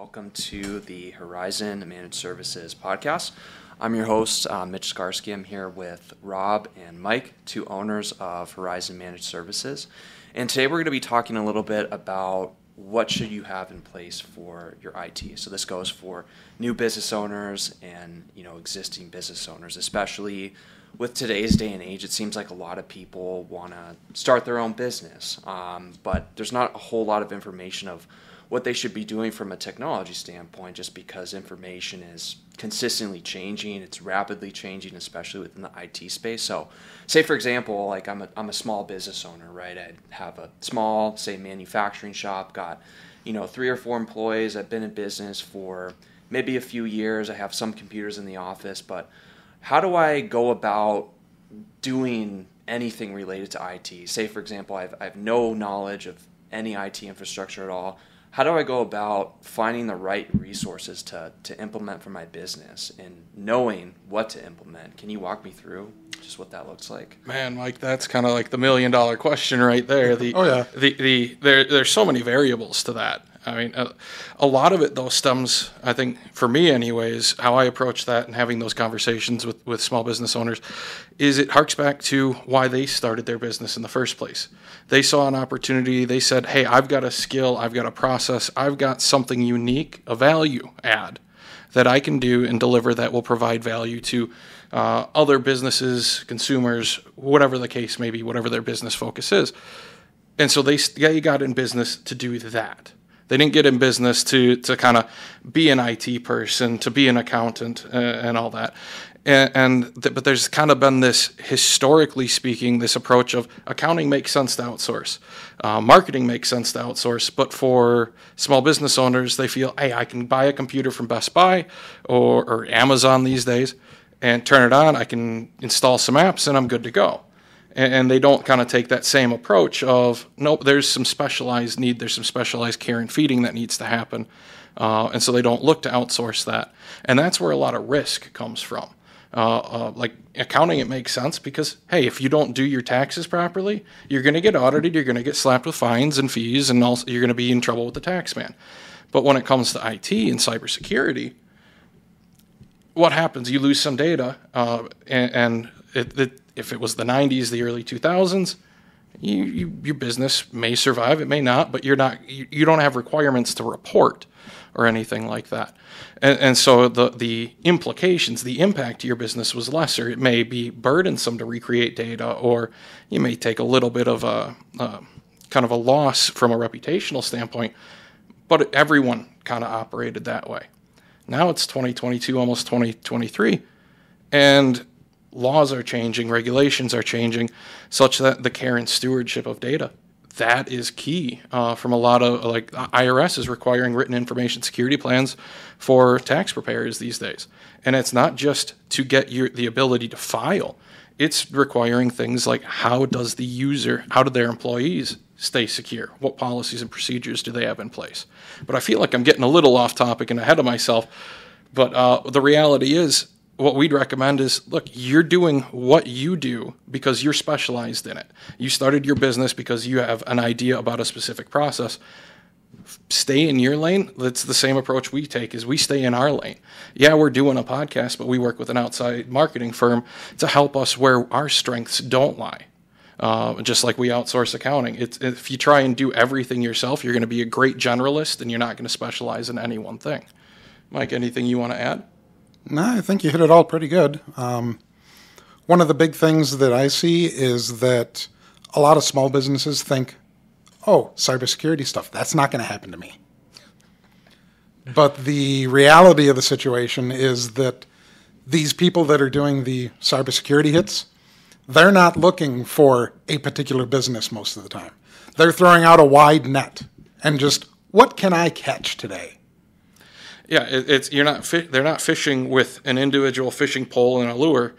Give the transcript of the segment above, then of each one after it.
welcome to the Horizon Managed Services podcast. I'm your host, uh, Mitch Scarski. I'm here with Rob and Mike, two owners of Horizon Managed Services. And today we're going to be talking a little bit about what should you have in place for your IT. So this goes for new business owners and you know existing business owners, especially with today's day and age. It seems like a lot of people want to start their own business, um, but there's not a whole lot of information of what they should be doing from a technology standpoint just because information is consistently changing it's rapidly changing especially within the IT space. So say for example like I'm a, I'm a small business owner right? I have a small say manufacturing shop got you know three or four employees. I've been in business for maybe a few years. I have some computers in the office but how do I go about doing anything related to IT say for example I've, I have no knowledge of any IT infrastructure at all how do I go about finding the right resources to, to implement for my business and knowing what to implement? Can you walk me through just what that looks like? Man, Mike, that's kind of like the million dollar question right there. The, oh yeah. The the there there's so many variables to that. I mean, a, a, lot of it though stems, I think, for me anyways, how I approach that and having those conversations with, with small business owners, is it harks back to why they started their business in the first place. They saw an opportunity. They said, "Hey, I've got a skill. I've got a process. I've got something unique, a value add that I can do and deliver that will provide value to." Uh, other businesses, consumers, whatever the case may be, whatever their business focus is. And so they, they got in business to do that. They didn't get in business to to kind of be an IT person, to be an accountant, uh, and all that. And, and th- but there's kind of been this historically speaking, this approach of accounting makes sense to outsource, uh, marketing makes sense to outsource. But for small business owners, they feel, hey, I can buy a computer from Best Buy or, or Amazon these days and turn it on. I can install some apps and I'm good to go and they don't kind of take that same approach of nope there's some specialized need there's some specialized care and feeding that needs to happen uh, and so they don't look to outsource that. And that's where a lot of risk comes from. Uh, uh, like accounting it makes sense because hey if you don't do your taxes properly you're going to get audited you're going to get slapped with fines and fees and also you're going to be in trouble with the tax man. But when it comes to it and cybersecurity what happens? You lose some data uh, and, and it, it, if it was the 90s, the early 2000s, you, you, your business may survive, it may not, but you're not you, you don't have requirements to report or anything like that. And, and, so the the implications, the impact to your business was lesser. It may be burdensome to recreate data, or you may take a little bit of a, a kind of a loss from a reputational standpoint. But everyone kind of operated that way. Now it's 2022, almost 2023, and laws are changing, regulations are changing, such that the care and stewardship of data that is key uh, from a lot of like IRS is requiring written information security plans for tax preparers these days, and it's not just to get your the ability to file. It's requiring things like how does the user, how do their employees stay secure? What policies and procedures do they have in place? But I feel like I'm getting a little off topic and ahead of myself. But uh, the reality is, what we'd recommend is look, you're doing what you do because you're specialized in it. You started your business because you have an idea about a specific process. Stay in your lane. That's the same approach we take is we stay in our lane. Yeah, we're doing a podcast, but we work with an outside marketing firm to help us where our strengths don't lie. Uh, just like we outsource accounting. It's, if you try and do everything yourself, you're going to be a great generalist and you're not going to specialize in any one thing. Mike, anything you want to add? No, I think you hit it all pretty good. Um, one of the big things that I see is that a lot of small businesses think, oh, cybersecurity stuff, that's not going to happen to me. But the reality of the situation is that these people that are doing the cybersecurity hits, they're not looking for a particular business most of the time. They're throwing out a wide net and just, what can I catch today? Yeah, it, it's you're not fi- they're not fishing with an individual fishing pole and a lure.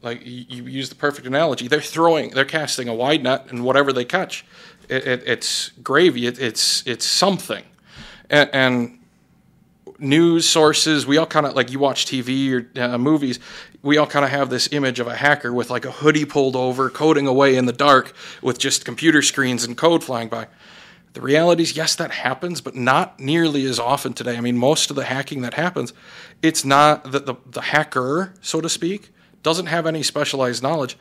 Like you, you use the perfect analogy. They're throwing, they're casting a wide net, and whatever they catch, it, it, it's gravy. it's it's something, and, and news sources. We all kind of like you watch TV or uh, movies. We all kind of have this image of a hacker with like a hoodie pulled over, coding away in the dark with just computer screens and code flying by. The reality is, yes, that happens, but not nearly as often today. I mean, most of the hacking that happens, it's not that the, the hacker, so to speak, doesn't have any specialized knowledge.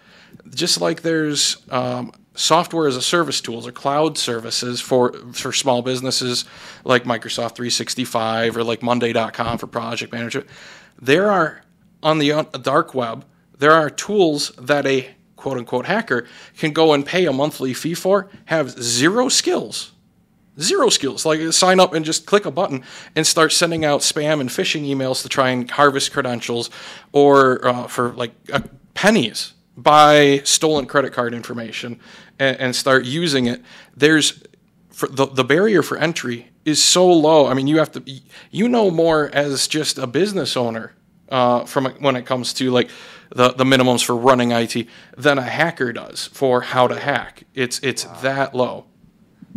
Just like there's um, software as a service tools or cloud services for, for small businesses like Microsoft 365 or like Monday.com for project management, there are on the dark web, there are tools that a quote unquote hacker can go and pay a monthly fee for, have zero skills zero skills. Like sign up and just click a button and start sending out spam and phishing emails to try and harvest credentials, or uh, for like uh, pennies buy stolen credit card information and, and start using it. There's the the barrier for entry is so low. I mean, you have to you know more as just a business owner uh, from when it comes to like the, the minimums for running IT than a hacker does for how to hack. It's it's wow. that low.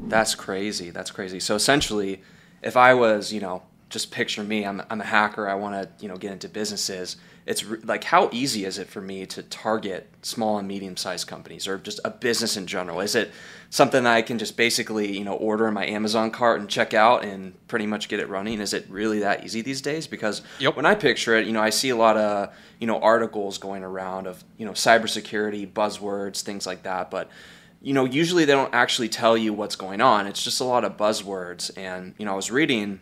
That's crazy. That's crazy. So essentially, if I was, you know, just picture me, I'm, I'm a hacker, I want to, you know, get into businesses. It's re- like, how easy is it for me to target small and medium sized companies or just a business in general? Is it something that I can just basically, you know, order in my Amazon cart and check out and pretty much get it running? Is it really that easy these days? Because yep. when I picture it, you know, I see a lot of, you know, articles going around of, you know, cybersecurity, buzzwords, things like that. But, you know, usually they don't actually tell you what's going on. It's just a lot of buzzwords. And, you know, I was reading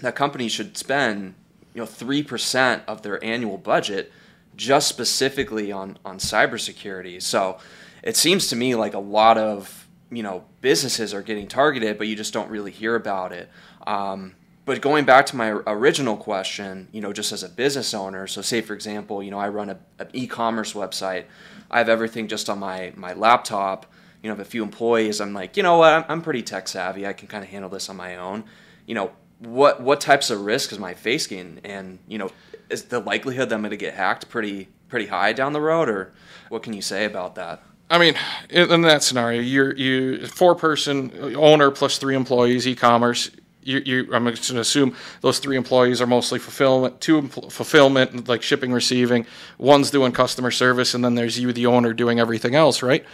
that companies should spend, you know, 3% of their annual budget just specifically on, on cybersecurity. So it seems to me like a lot of, you know, businesses are getting targeted, but you just don't really hear about it. Um, but going back to my original question, you know, just as a business owner, so say for example, you know, I run an e-commerce website. I have everything just on my my laptop you know, have a few employees, I'm like, you know what, I'm, I'm pretty tech savvy. I can kind of handle this on my own. You know, what what types of risk is my facing, and you know, is the likelihood that I'm going to get hacked pretty pretty high down the road, or what can you say about that? I mean, in, that scenario, you're you four person uh, owner plus three employees, e-commerce. You, you, I'm going to assume those three employees are mostly fulfillment, two fulfillment, like shipping, receiving. One's doing customer service, and then there's you, the owner, doing everything else, right?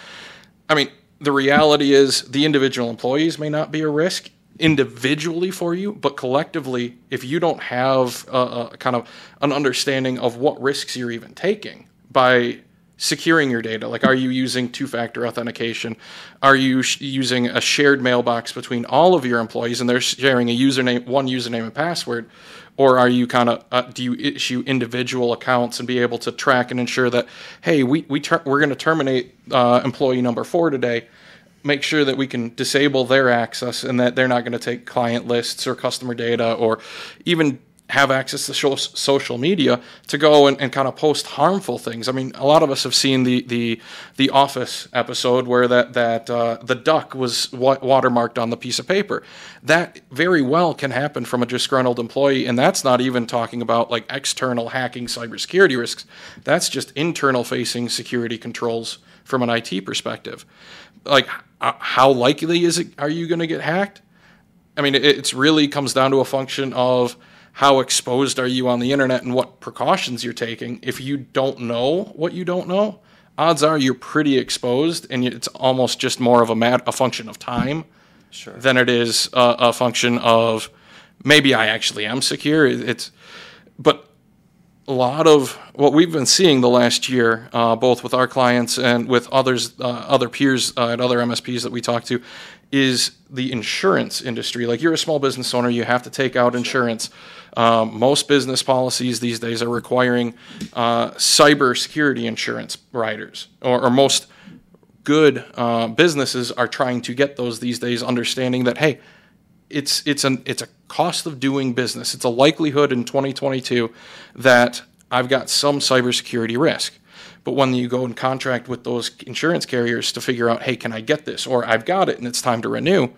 I mean, the reality is the individual employees may not be a risk individually for you, but collectively, if you don't have a, a kind of an understanding of what risks you're even taking by securing your data like are you using two factor authentication? Are you sh- using a shared mailbox between all of your employees and they're sharing a username one username and password or are you kind of uh, do you issue individual accounts and be able to track and ensure that hey we, we ter- we're going to terminate uh, employee number four today. Make sure that we can disable their access and that they're not going to take client lists or customer data or even have access to social media to go and, and, kind of post harmful things. I mean, a lot of us have seen the the the Office episode where that that uh, the duck was watermarked on the piece of paper. That very well can happen from a disgruntled employee, and that's not even talking about like external hacking cybersecurity risks. That's just internal facing security controls from an IT perspective. Like, how likely is it? Are you going to get hacked? I mean, it it's really comes down to a function of how exposed are you on the internet and what precautions you're taking. If you don't know what you don't know, odds are you're pretty exposed, and it's almost just more of a mat- a function of time sure. than it is a, a, function of maybe I actually am secure. It's but a lot of what we've been seeing the last year, uh, both with our clients and with others, uh, other peers uh, at other MSPs that we talk to, is the insurance industry. Like you're a small business owner, you have to take out insurance. Um, most business policies these days are requiring uh, cyber security insurance riders, or, or most good uh, businesses are trying to get those these days, understanding that hey, it's it's an it's a cost of doing business. It's a likelihood in 2022 that I've got some cybersecurity risk. But when you go and contract with those insurance carriers to figure out, hey, can I get this? Or I've got it and it's time to renew,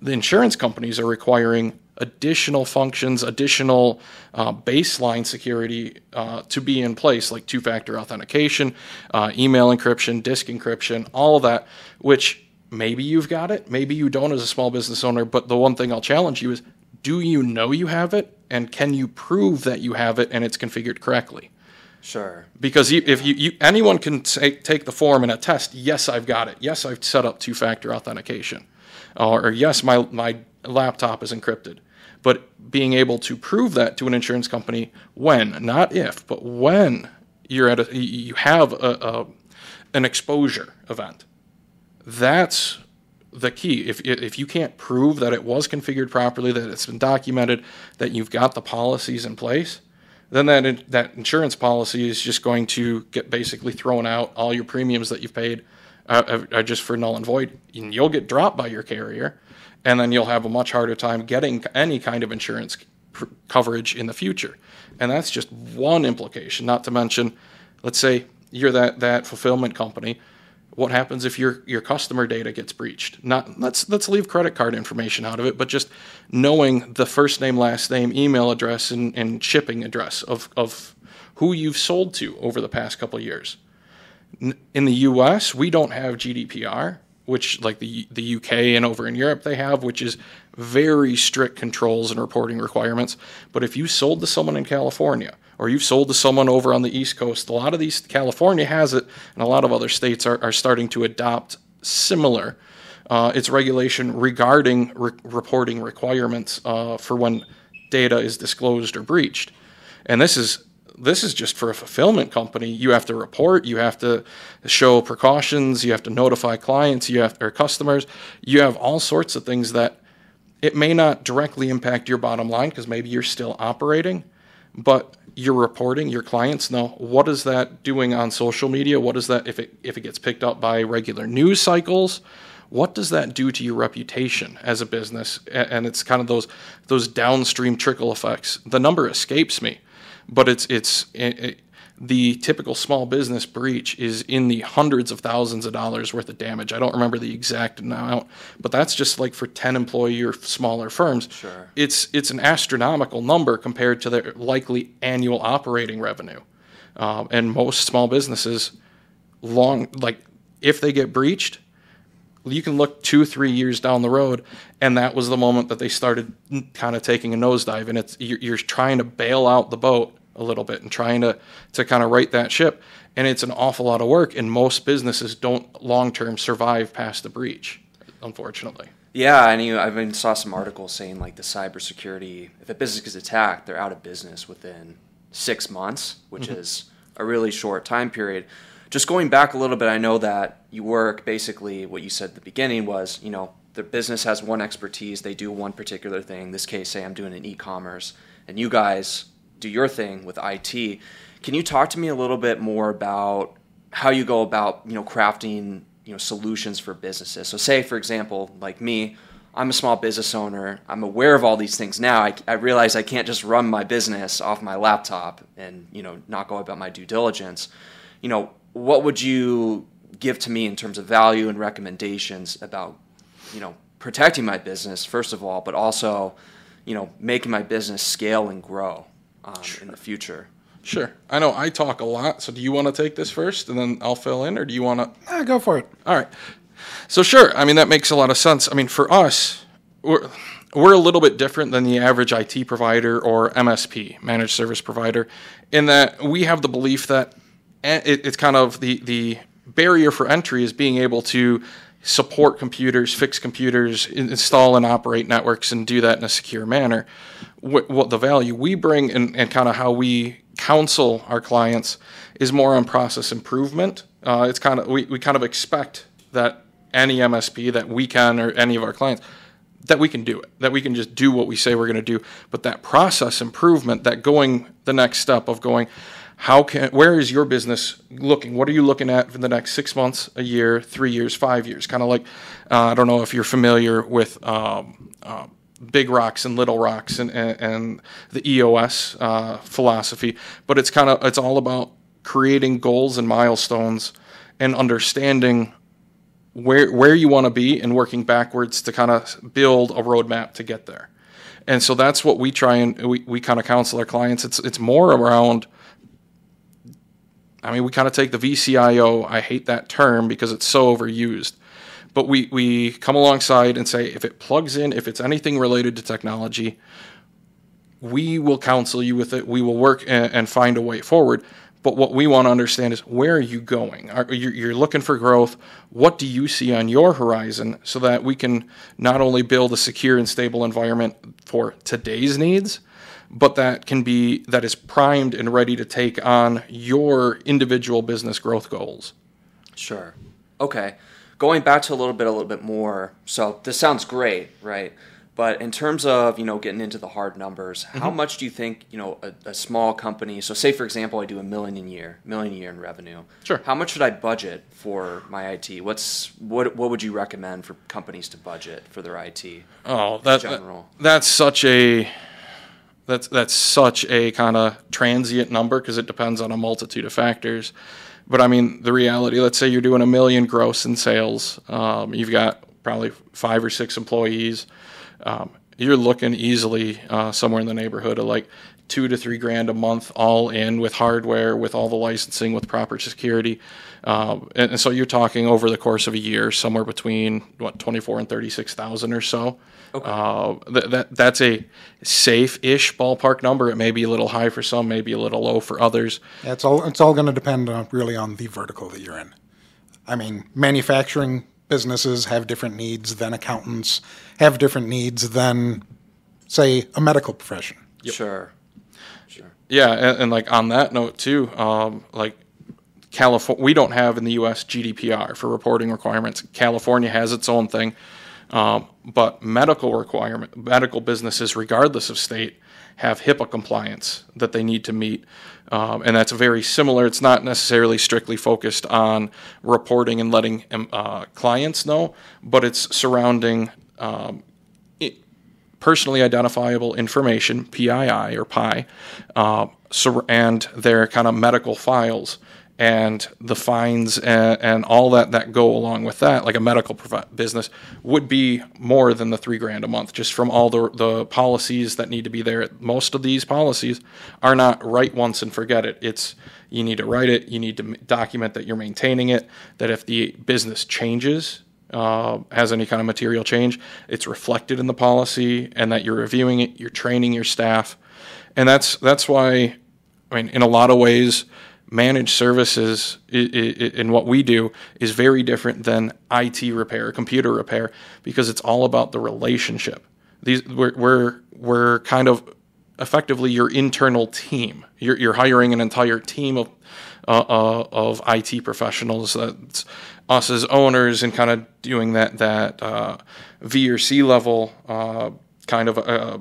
the insurance companies are requiring additional functions, additional uh, baseline security uh, to be in place, like two factor authentication, uh, email encryption, disk encryption, all of that, which maybe you've got it, maybe you don't as a small business owner. But the one thing I'll challenge you is do you know you have it? And can you prove that you have it and it's configured correctly? Sure. Because if you, you anyone can take, take the form and attest, yes, I've got it. Yes, I've set up two factor authentication or, or yes, my my laptop is encrypted. But being able to prove that to an insurance company when, not if, but when you're at a you have a, a an exposure event. That's the key. If if you can't prove that it was configured properly, that it's been documented, that you've got the policies in place, then that that insurance policy is just going to get basically thrown out. All your premiums that you've paid uh, are just for null and void. And you'll get dropped by your carrier, and then you'll have a much harder time getting any kind of insurance pr- coverage in the future. And that's just one implication. Not to mention, let's say you're that that fulfillment company. What happens if your your customer data gets breached? Not let's let's leave credit card information out of it, but just knowing the first name, last name, email address, and, and shipping address of of who you've sold to over the past couple years. In the U.S., we don't have GDPR, which like the the UK and over in Europe they have, which is very strict controls and reporting requirements. But if you sold to someone in California or you've sold to someone over on the East Coast, a lot of these California has it, and a lot of other states are, are starting to adopt similar. Uh, its regulation regarding re- reporting requirements uh, for when data is disclosed or breached, and this is this is just for a fulfillment company. You have to report, you have to show precautions, you have to notify clients, you have or customers. You have all sorts of things that it may not directly impact your bottom line because maybe you're still operating, but you're reporting. Your clients know what is that doing on social media? What is that if it if it gets picked up by regular news cycles? What does that do to your reputation as a business? And it's kind of those those downstream trickle effects. The number escapes me but it's it's it, the typical small business breach is in the hundreds of thousands of dollars worth of damage. I don't remember the exact amount, but that's just like for 10 employee or smaller firms. Sure. It's it's an astronomical number compared to their likely annual operating revenue. Um, and most small businesses long like if they get breached, you can look two, three years down the road, and that was the moment that they started kind of taking a nosedive. And it's you're, you're trying to bail out the boat a little bit and trying to to kind of right that ship. And it's an awful lot of work, and most businesses don't long term survive past the breach, unfortunately. Yeah, and you, I even saw some articles saying like the cybersecurity, if a business gets attacked, they're out of business within six months, which mm-hmm. is a really short time period just going back a little bit, I know that you work basically what you said at the beginning was, you know, the business has one expertise, they do one particular thing. In this case, say I'm doing an e-commerce, and you guys do your thing with IT. Can you talk to me a little bit more about how you go about, you know, crafting, you know, solutions for businesses? So say for example, like me, I'm a small business owner. I'm aware of all these things now. I, I realize I can't just run my business off my laptop and, you know, not go about my due diligence. You know, what would you give to me in terms of value and recommendations about, you know, protecting my business first of all, but also, you know, making my business scale and grow um, sure. in the future? Sure. I know I talk a lot, so do you want to take this first and then I'll fill in, or do you want to? Ah, go for it. All right. So sure. I mean that makes a lot of sense. I mean for us, we're we're a little bit different than the average IT provider or MSP, managed service provider, in that we have the belief that it, it's kind of the the barrier for entry is being able to support computers, fix computers, install and operate networks, and do that in a secure manner. What, what the value we bring and, and kind of how we counsel our clients is more on process improvement. Uh, it's kind of we, we kind of expect that any MSP that we can or any of our clients that we can do it, that we can just do what we say we're going to do. But that process improvement, that going the next step of going, how can where is your business looking? What are you looking at for the next six months a year three years five years? Kind of like uh, i don't know if you're familiar with um, uh, big rocks and little rocks and, and, and the EOS uh, philosophy but it's kind of it's all about creating goals and milestones and understanding where where you want to be and working backwards to kind of build a roadmap to get there. And so that's what we try and we, we kind of counsel our clients. It's it's more around I mean, we kind of take the VCIO. I hate that term because it's so overused. But we, we come alongside and say if it plugs in, if it's anything related to technology, we will counsel you with it. We will work and, find a way forward. But what we want to understand is where are you going? Are, you're, you're looking for growth. What do you see on your horizon so that we can not only build a secure and stable environment for today's needs, but that can be that is primed and ready to take on your individual business growth goals. Sure. Okay. Going back to a little bit, a little bit more. So this sounds great, right? But in terms of you know getting into the hard numbers, how Mm-hmm. much do you think you know a, a small company? So say for example, I do a million a year, million a year in revenue. Sure. How much should I budget for my IT? What's what what would you recommend for companies to budget for their IT? Oh, that, general. that's such a that's that's such a kind of transient number because it depends on a multitude of factors. But I mean, the reality. Let's say you're doing a million gross in sales. Um, you've got probably five or six employees. Um, you're looking easily uh, somewhere in the neighborhood of like two to three grand a month, all in with hardware, with all the licensing, with proper security. Um, and, and so you're talking over the course of a year, somewhere between what 24 and 36 thousand or so. Uh, th- that that's a safe-ish ballpark number. It may be a little high for some, maybe a little low for others. Yeah, it's all it's all going to depend on really on the vertical that you're in. I mean, manufacturing businesses have different needs than accountants have different needs than, say, a medical profession. Sure. Sure. Yeah, and, and like on that note too, um, like California, we don't have in the U.S. GDPR for reporting requirements. California has its own thing, um, but medical requirement, medical businesses, regardless of state, have HIPAA compliance that they need to meet, um, and that's very similar. It's not necessarily strictly focused on reporting and letting um, uh, clients know, but it's surrounding um, personally identifiable information, PII or PI, uh, sur- and their kind of medical files and the fines and, and all that that go along with that, like a medical business, would be more than the three grand a month, just from all the the policies that need to be there. Most of these policies are not write once and forget it. It's you need to write it, you need to document that you're maintaining it, that if the business changes, uh, has any kind of material change, it's reflected in the policy, and that you're reviewing it, you're training your staff, and that's that's why, I mean, in a lot of ways, managed services in what we do is very different than IT repair, computer repair, because it's all about the relationship. These we're we're, we're kind of effectively your internal team. You're, you're hiring an entire team of uh, uh, of IT professionals. That's us as owners and kind of doing that that uh, V or C level uh, kind of uh,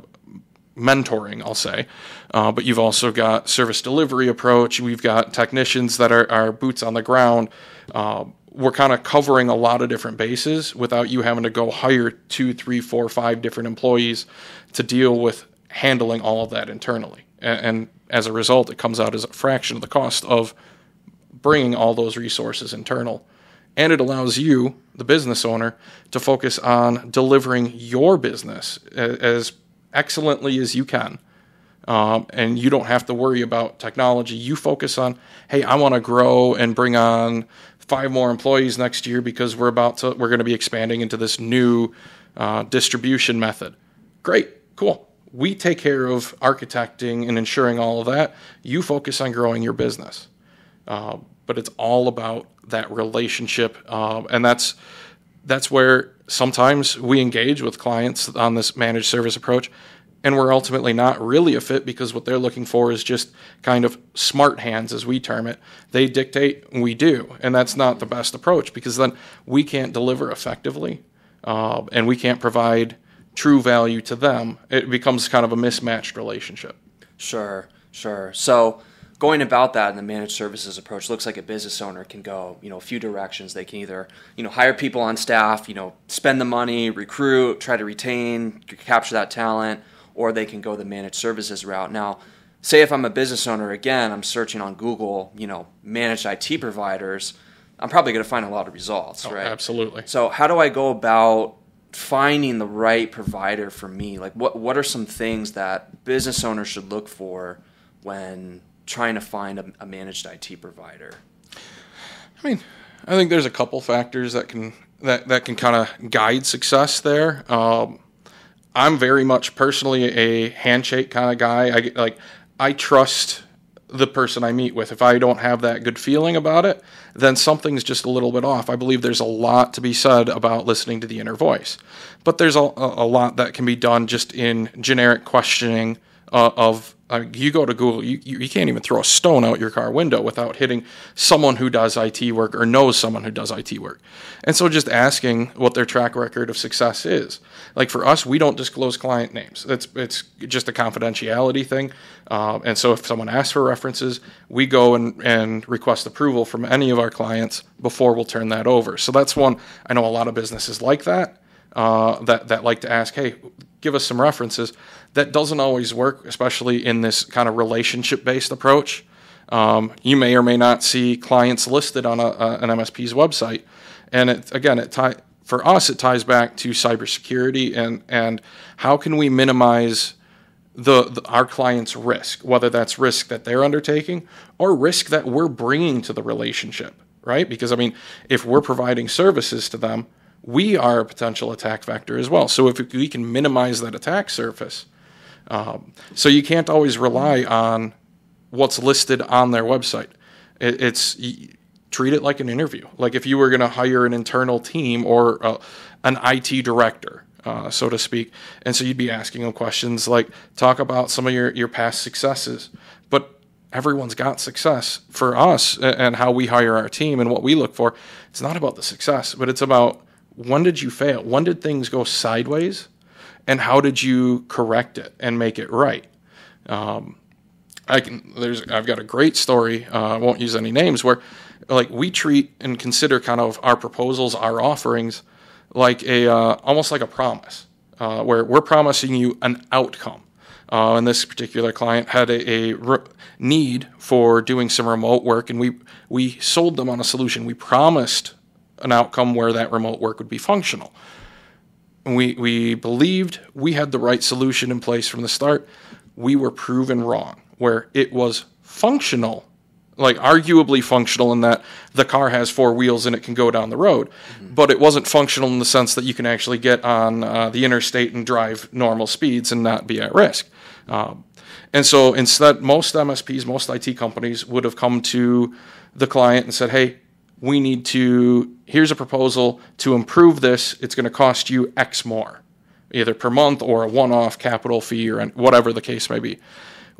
mentoring, I'll say. Uh, but you've also got service delivery approach. We've got technicians that are, are boots on the ground. Uh, we're kind of covering a lot of different bases without you having to go hire two, three, four, five different employees to deal with handling all of that internally. And, and as a result, it comes out as a fraction of the cost of bringing all those resources internal. And it allows you, the business owner, to focus on delivering your business a- as excellently as you can. Um, and you don't have to worry about technology. You focus on, hey, I want to grow and bring on five more employees next year because we're about to, we're going to be expanding into this new uh, distribution method. Great, cool. We take care of architecting and ensuring all of that. You focus on growing your business. Uh, but it's all about that relationship, uh, and that's that's where sometimes we engage with clients on this managed service approach, and we're ultimately not really a fit because what they're looking for is just kind of smart hands, as we term it. They dictate, we do, and that's not the best approach because then we can't deliver effectively, uh, and we can't provide true value to them. It becomes kind of a mismatched relationship. Sure, sure. So going about that in the managed services approach looks like a business owner can go, you know, a few directions. They can either, you know, hire people on staff, you know, spend the money, recruit, try to retain, capture that talent, or they can go the managed services route. Now, say if I'm a business owner again, I'm searching on Google, you know, managed IT providers, I'm probably going to find a lot of results, right? Absolutely. So how do I go about finding the right provider for me? Like what what are some things that business owners should look for when trying to find a, a managed IT provider? I mean, I think there's a couple factors that can that that can kind of guide success there. Um, I'm very much personally a handshake kind of guy. I like I trust the person I meet with. If I don't have that good feeling about it, then something's just a little bit off. I believe there's a lot to be said about listening to the inner voice, but there's a, a lot that can be done just in generic questioning uh, of uh, you go to Google, you, you can't even throw a stone out your car window without hitting someone who does IT work or knows someone who does IT work. And so just asking what their track record of success is. Like for us, we don't disclose client names. It's, it's just a confidentiality thing. Uh, and so if someone asks for references, we go and, and request approval from any of our clients before we'll turn that over. So that's one, I know a lot of businesses like that. Uh, that that like to ask, hey, give us some references. That doesn't always work, especially in this kind of relationship based approach. Um, you may or may not see clients listed on a, a, an MSP's website, and it, again, it tie, for us it ties back to cybersecurity and and how can we minimize the, the, our client's risk, whether that's risk that they're undertaking or risk that we're bringing to the relationship, right? Because I mean, if we're providing services to them, we are a potential attack vector as well. So if we can minimize that attack surface, um, so you can't always rely on what's listed on their website. It, it's treat it like an interview. Like if you were going to hire an internal team or uh, an IT director, uh, so to speak, and so you'd be asking them questions like talk about some of your your past successes, but everyone's got success for us and how we hire our team and what we look for. It's not about the success, but it's about when did you fail? When did things go sideways? And how did you correct it and make it right? Um, I can. There's. I've got a great story. Uh, I won't use any names. Where, like, we treat and consider kind of our proposals, our offerings, like a uh, almost like a promise, uh, where we're promising you an outcome. Uh, and this particular client had a, a re- need for doing some remote work, and we we sold them on a solution. We promised an outcome where that remote work would be functional. We, we believed we had the right solution in place from the start. We were proven wrong, where it was functional, like arguably functional in that the car has four wheels and it can go down the road, mm-hmm. but it wasn't functional in the sense that you can actually get on uh, the interstate and drive normal speeds and not be at risk. Um, and so instead, most MSPs, most IT companies would have come to the client and said, hey, we need to, here's a proposal to improve this. It's going to cost you X more, either per month or a one off capital fee or whatever the case may be.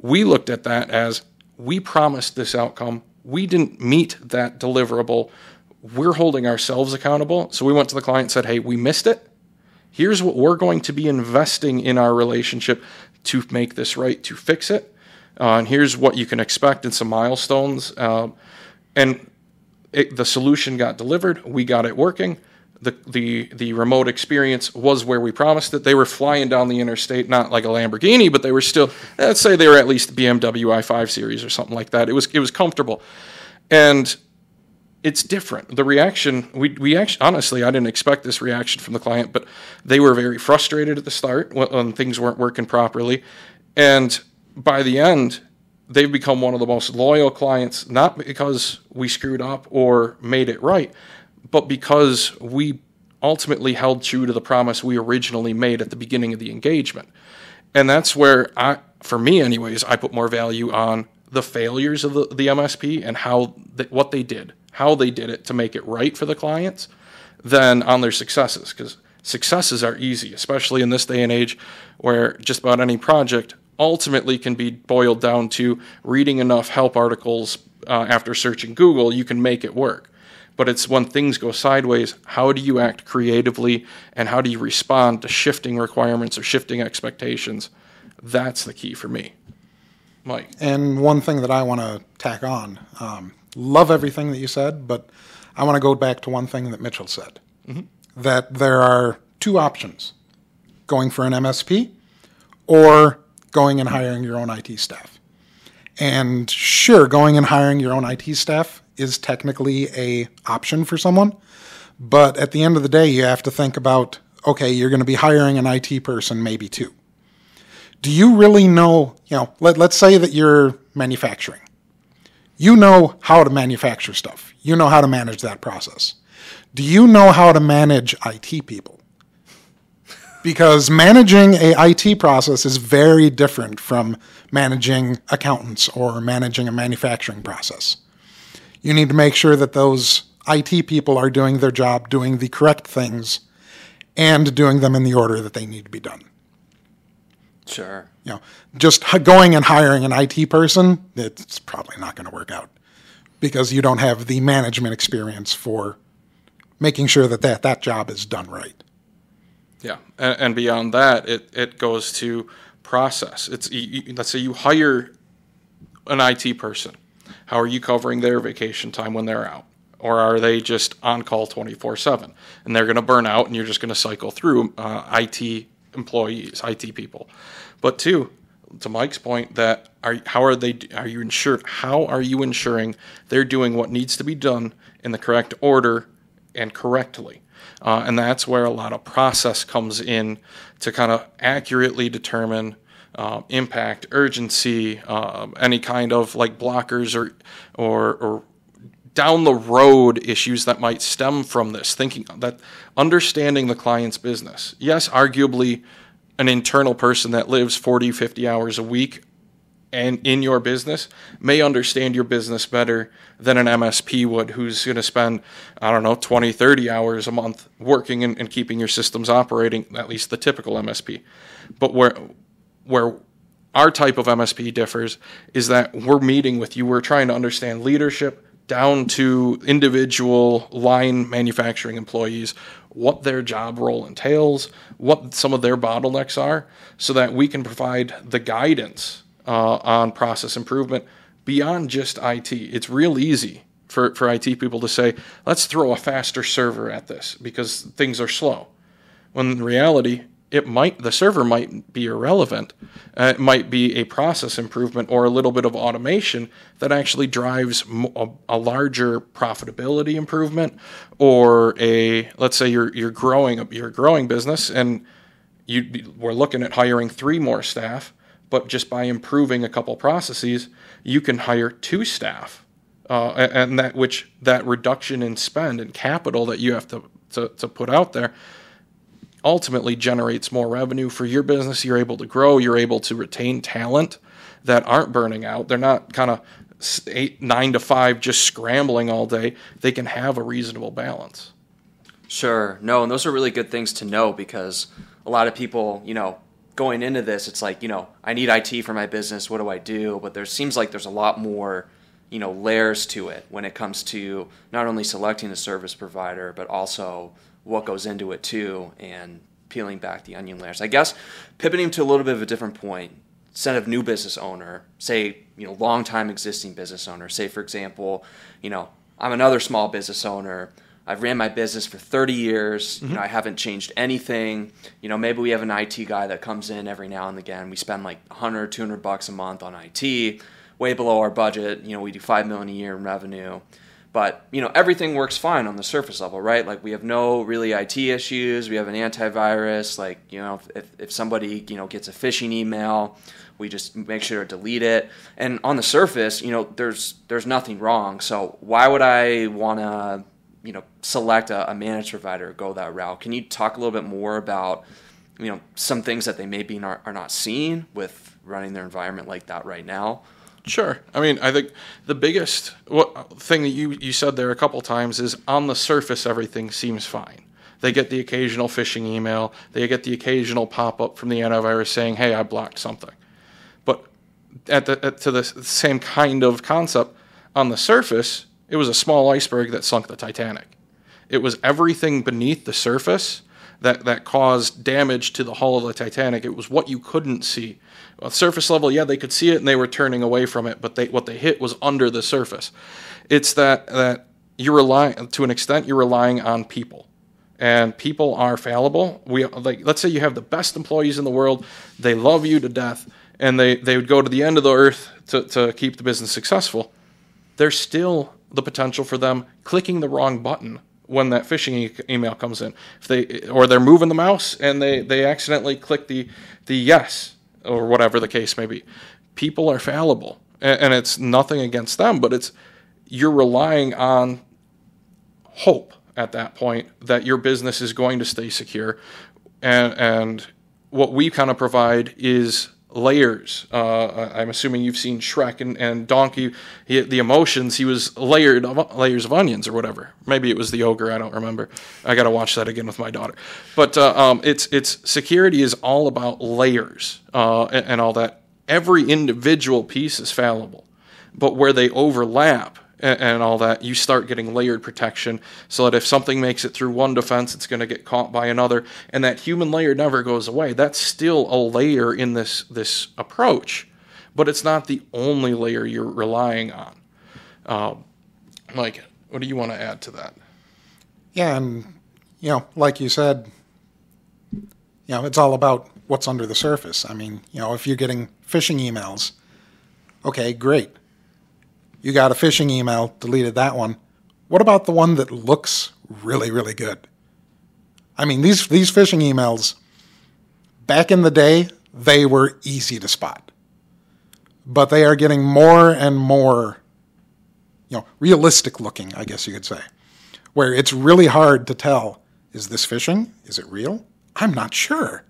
We looked at that as we promised this outcome. We didn't meet that deliverable. We're holding ourselves accountable. So we went to the client and said, hey, we missed it. Here's what we're going to be investing in our relationship to make this right, to fix it. Uh, and here's what you can expect and some milestones. Uh, and it, the solution got delivered. We got it working. The, the the remote experience was where we promised it. They were flying down the interstate, not like a Lamborghini, but they were still. Let's say they were at least BMW i5 series or something like that. It was it was comfortable, and it's different. The reaction we we actually honestly I didn't expect this reaction from the client, but they were very frustrated at the start when, when things weren't working properly, and by the end they've become one of the most loyal clients, not because we screwed up or made it right, but because we ultimately held true to the promise we originally made at the beginning of the engagement. And that's where I, for me anyways, I put more value on the failures of the, the MSP and how what they did, how they did it to make it right for the clients, than on their successes. Because successes are easy, especially in this day and age where just about any project ultimately can be boiled down to reading enough help articles uh, after searching Google, you can make it work. But it's when things go sideways, how do you act creatively and how do you respond to shifting requirements or shifting expectations? That's the key for me. Mike. And one thing that I want to tack on um, love everything that you said, but I want to go back to one thing that Mitchell said mm-hmm. that there are two options going for an MSP or going and hiring your own IT staff. And sure, going and hiring your own IT staff is technically a option for someone, but at the end of the day, you have to think about okay, you're going to be hiring an IT person, maybe two. Do you really know, you know, let, let's say that you're manufacturing. You know how to manufacture stuff. You know how to manage that process. Do you know how to manage IT people? Because managing a IT process is very different from managing accountants or managing a manufacturing process. You need to make sure that those IT people are doing their job, doing the correct things, and doing them in the order that they need to be done. Sure. You know, just going and hiring an IT person, it's probably not going to work out because you don't have the management experience for making sure that that, that job is done right. Yeah, and, and beyond that, it, it goes to process. It's you, you- let's say you hire an IT person. How are you covering their vacation time when they're out? Or are they just on call 24 7? And they're going to burn out and you're just going to cycle through uh, IT employees, IT people. But two, to Mike's point, that are how are they? Are you ensure? How are you ensuring they're doing what needs to be done in the correct order and correctly? Uh, and that's where a lot of process comes in to kind of accurately determine uh, impact, urgency, uh, any kind of like blockers or or or down the road issues that might stem from this thinking that understanding the client's business. Yes arguably an internal person that lives 40 50 hours a week and in your business may understand your business better than an MSP would who's going to spend I don't know 20 30 hours a month working and, and keeping your systems operating at least the typical MSP but where where our type of MSP differs is that we're meeting with you. We're trying to understand leadership down to individual line manufacturing employees what their job role entails, what some of their bottlenecks are, so that we can provide the guidance uh, on process improvement beyond just IT. It's real easy for, for IT people to say, let's throw a faster server at this because things are slow. When in reality, it might the server might be irrelevant. Uh, it might be a process improvement or a little bit of automation that actually drives a, a, larger profitability improvement, or a let's say you're you're growing you're growing business and you we're looking at hiring three more staff, but just by improving a couple processes, you can hire two staff, uh, and that which that reduction in spend and capital that you have to, to, to put out there ultimately generates more revenue for your business. You're able to grow, you're able to retain talent that aren't burning out. They're not kind of eight, nine to five just scrambling all day. They can have a reasonable balance. Sure. No, and those are really good things to know because a lot of people, you know, going into this, it's like, you know, I need IT for my business. What do I do? But there seems like there's a lot more, you know, layers to it when it comes to not only selecting a service provider, but also what goes into it too and peeling back the onion layers. I guess pivoting to a little bit of a different point, instead of new business owner, say, you know, long time existing business owner, say for example, you know, I'm another small business owner. I've ran my business for 30 years. Mm-hmm. You know, I haven't changed anything. You know, maybe we have an IT guy that comes in every now and again. We spend like 100, 200 bucks a month on IT, way below our budget. You know, we do 5 million a year in revenue. But, you know, everything works fine on the surface level, right? Like we have no really IT issues. We have an antivirus. Like, you know, if, if somebody, you know, gets a phishing email, we just make sure to delete it. And on the surface, you know, there's there's nothing wrong. So why would I want to you know select a, a managed provider go that route can you talk a little bit more about you know some things that they maybe not, are not seeing with running their environment like that right now Sure. I mean, I think the biggest thing that you, you said there a couple times is on the surface, everything seems fine. They get the occasional phishing email, they get the occasional pop up from the antivirus saying, hey, I blocked something. But at the, at, to the same kind of concept, on the surface, it was a small iceberg that sunk the Titanic. It was everything beneath the surface that, that caused damage to the hull of the Titanic. It was what you couldn't see. Well, surface level, yeah, they could see it and they were turning away from it, but they, what they hit was under the surface. It's that that you're relying to an extent you're relying on people, and people are fallible. We like let's say you have the best employees in the world, they love you to death, and they they would go to the end of the earth to to keep the business successful. There's still the potential for them clicking the wrong button when that phishing e- email comes in. If they or they're moving the mouse and they they accidentally click the the yes or whatever the case may be. People are fallible, and, and it's nothing against them, but it's you're relying on hope at that point that your business is going to stay secure and and what we kind of provide is layers. Uh, I'm assuming you've seen Shrek and, and Donkey. He, the emotions he was layered of, layers of onions or whatever. Maybe it was the ogre. I don't remember. I got to watch that again with my daughter. But uh, um, it's it's security is all about layers uh, and, and all that. Every individual piece is fallible, but where they overlap and, all that, you start getting layered protection so that if something makes it through one defense, it's going to get caught by another, and that human layer never goes away. That's still a layer in this this approach, but it's not the only layer you're relying on. Um, Mike, what do you want to add to that? Yeah, and you know, like you said, you know, it's all about what's under the surface. I mean, you know, if you're getting phishing emails, okay, great. You got a phishing email, deleted that one. What about the one that looks really, really good? I mean, these these phishing emails back in the day, they were easy to spot. But they are getting more and more you know, realistic looking, I guess you could say. Where it's really hard to tell is this phishing? Is it real? I'm not sure.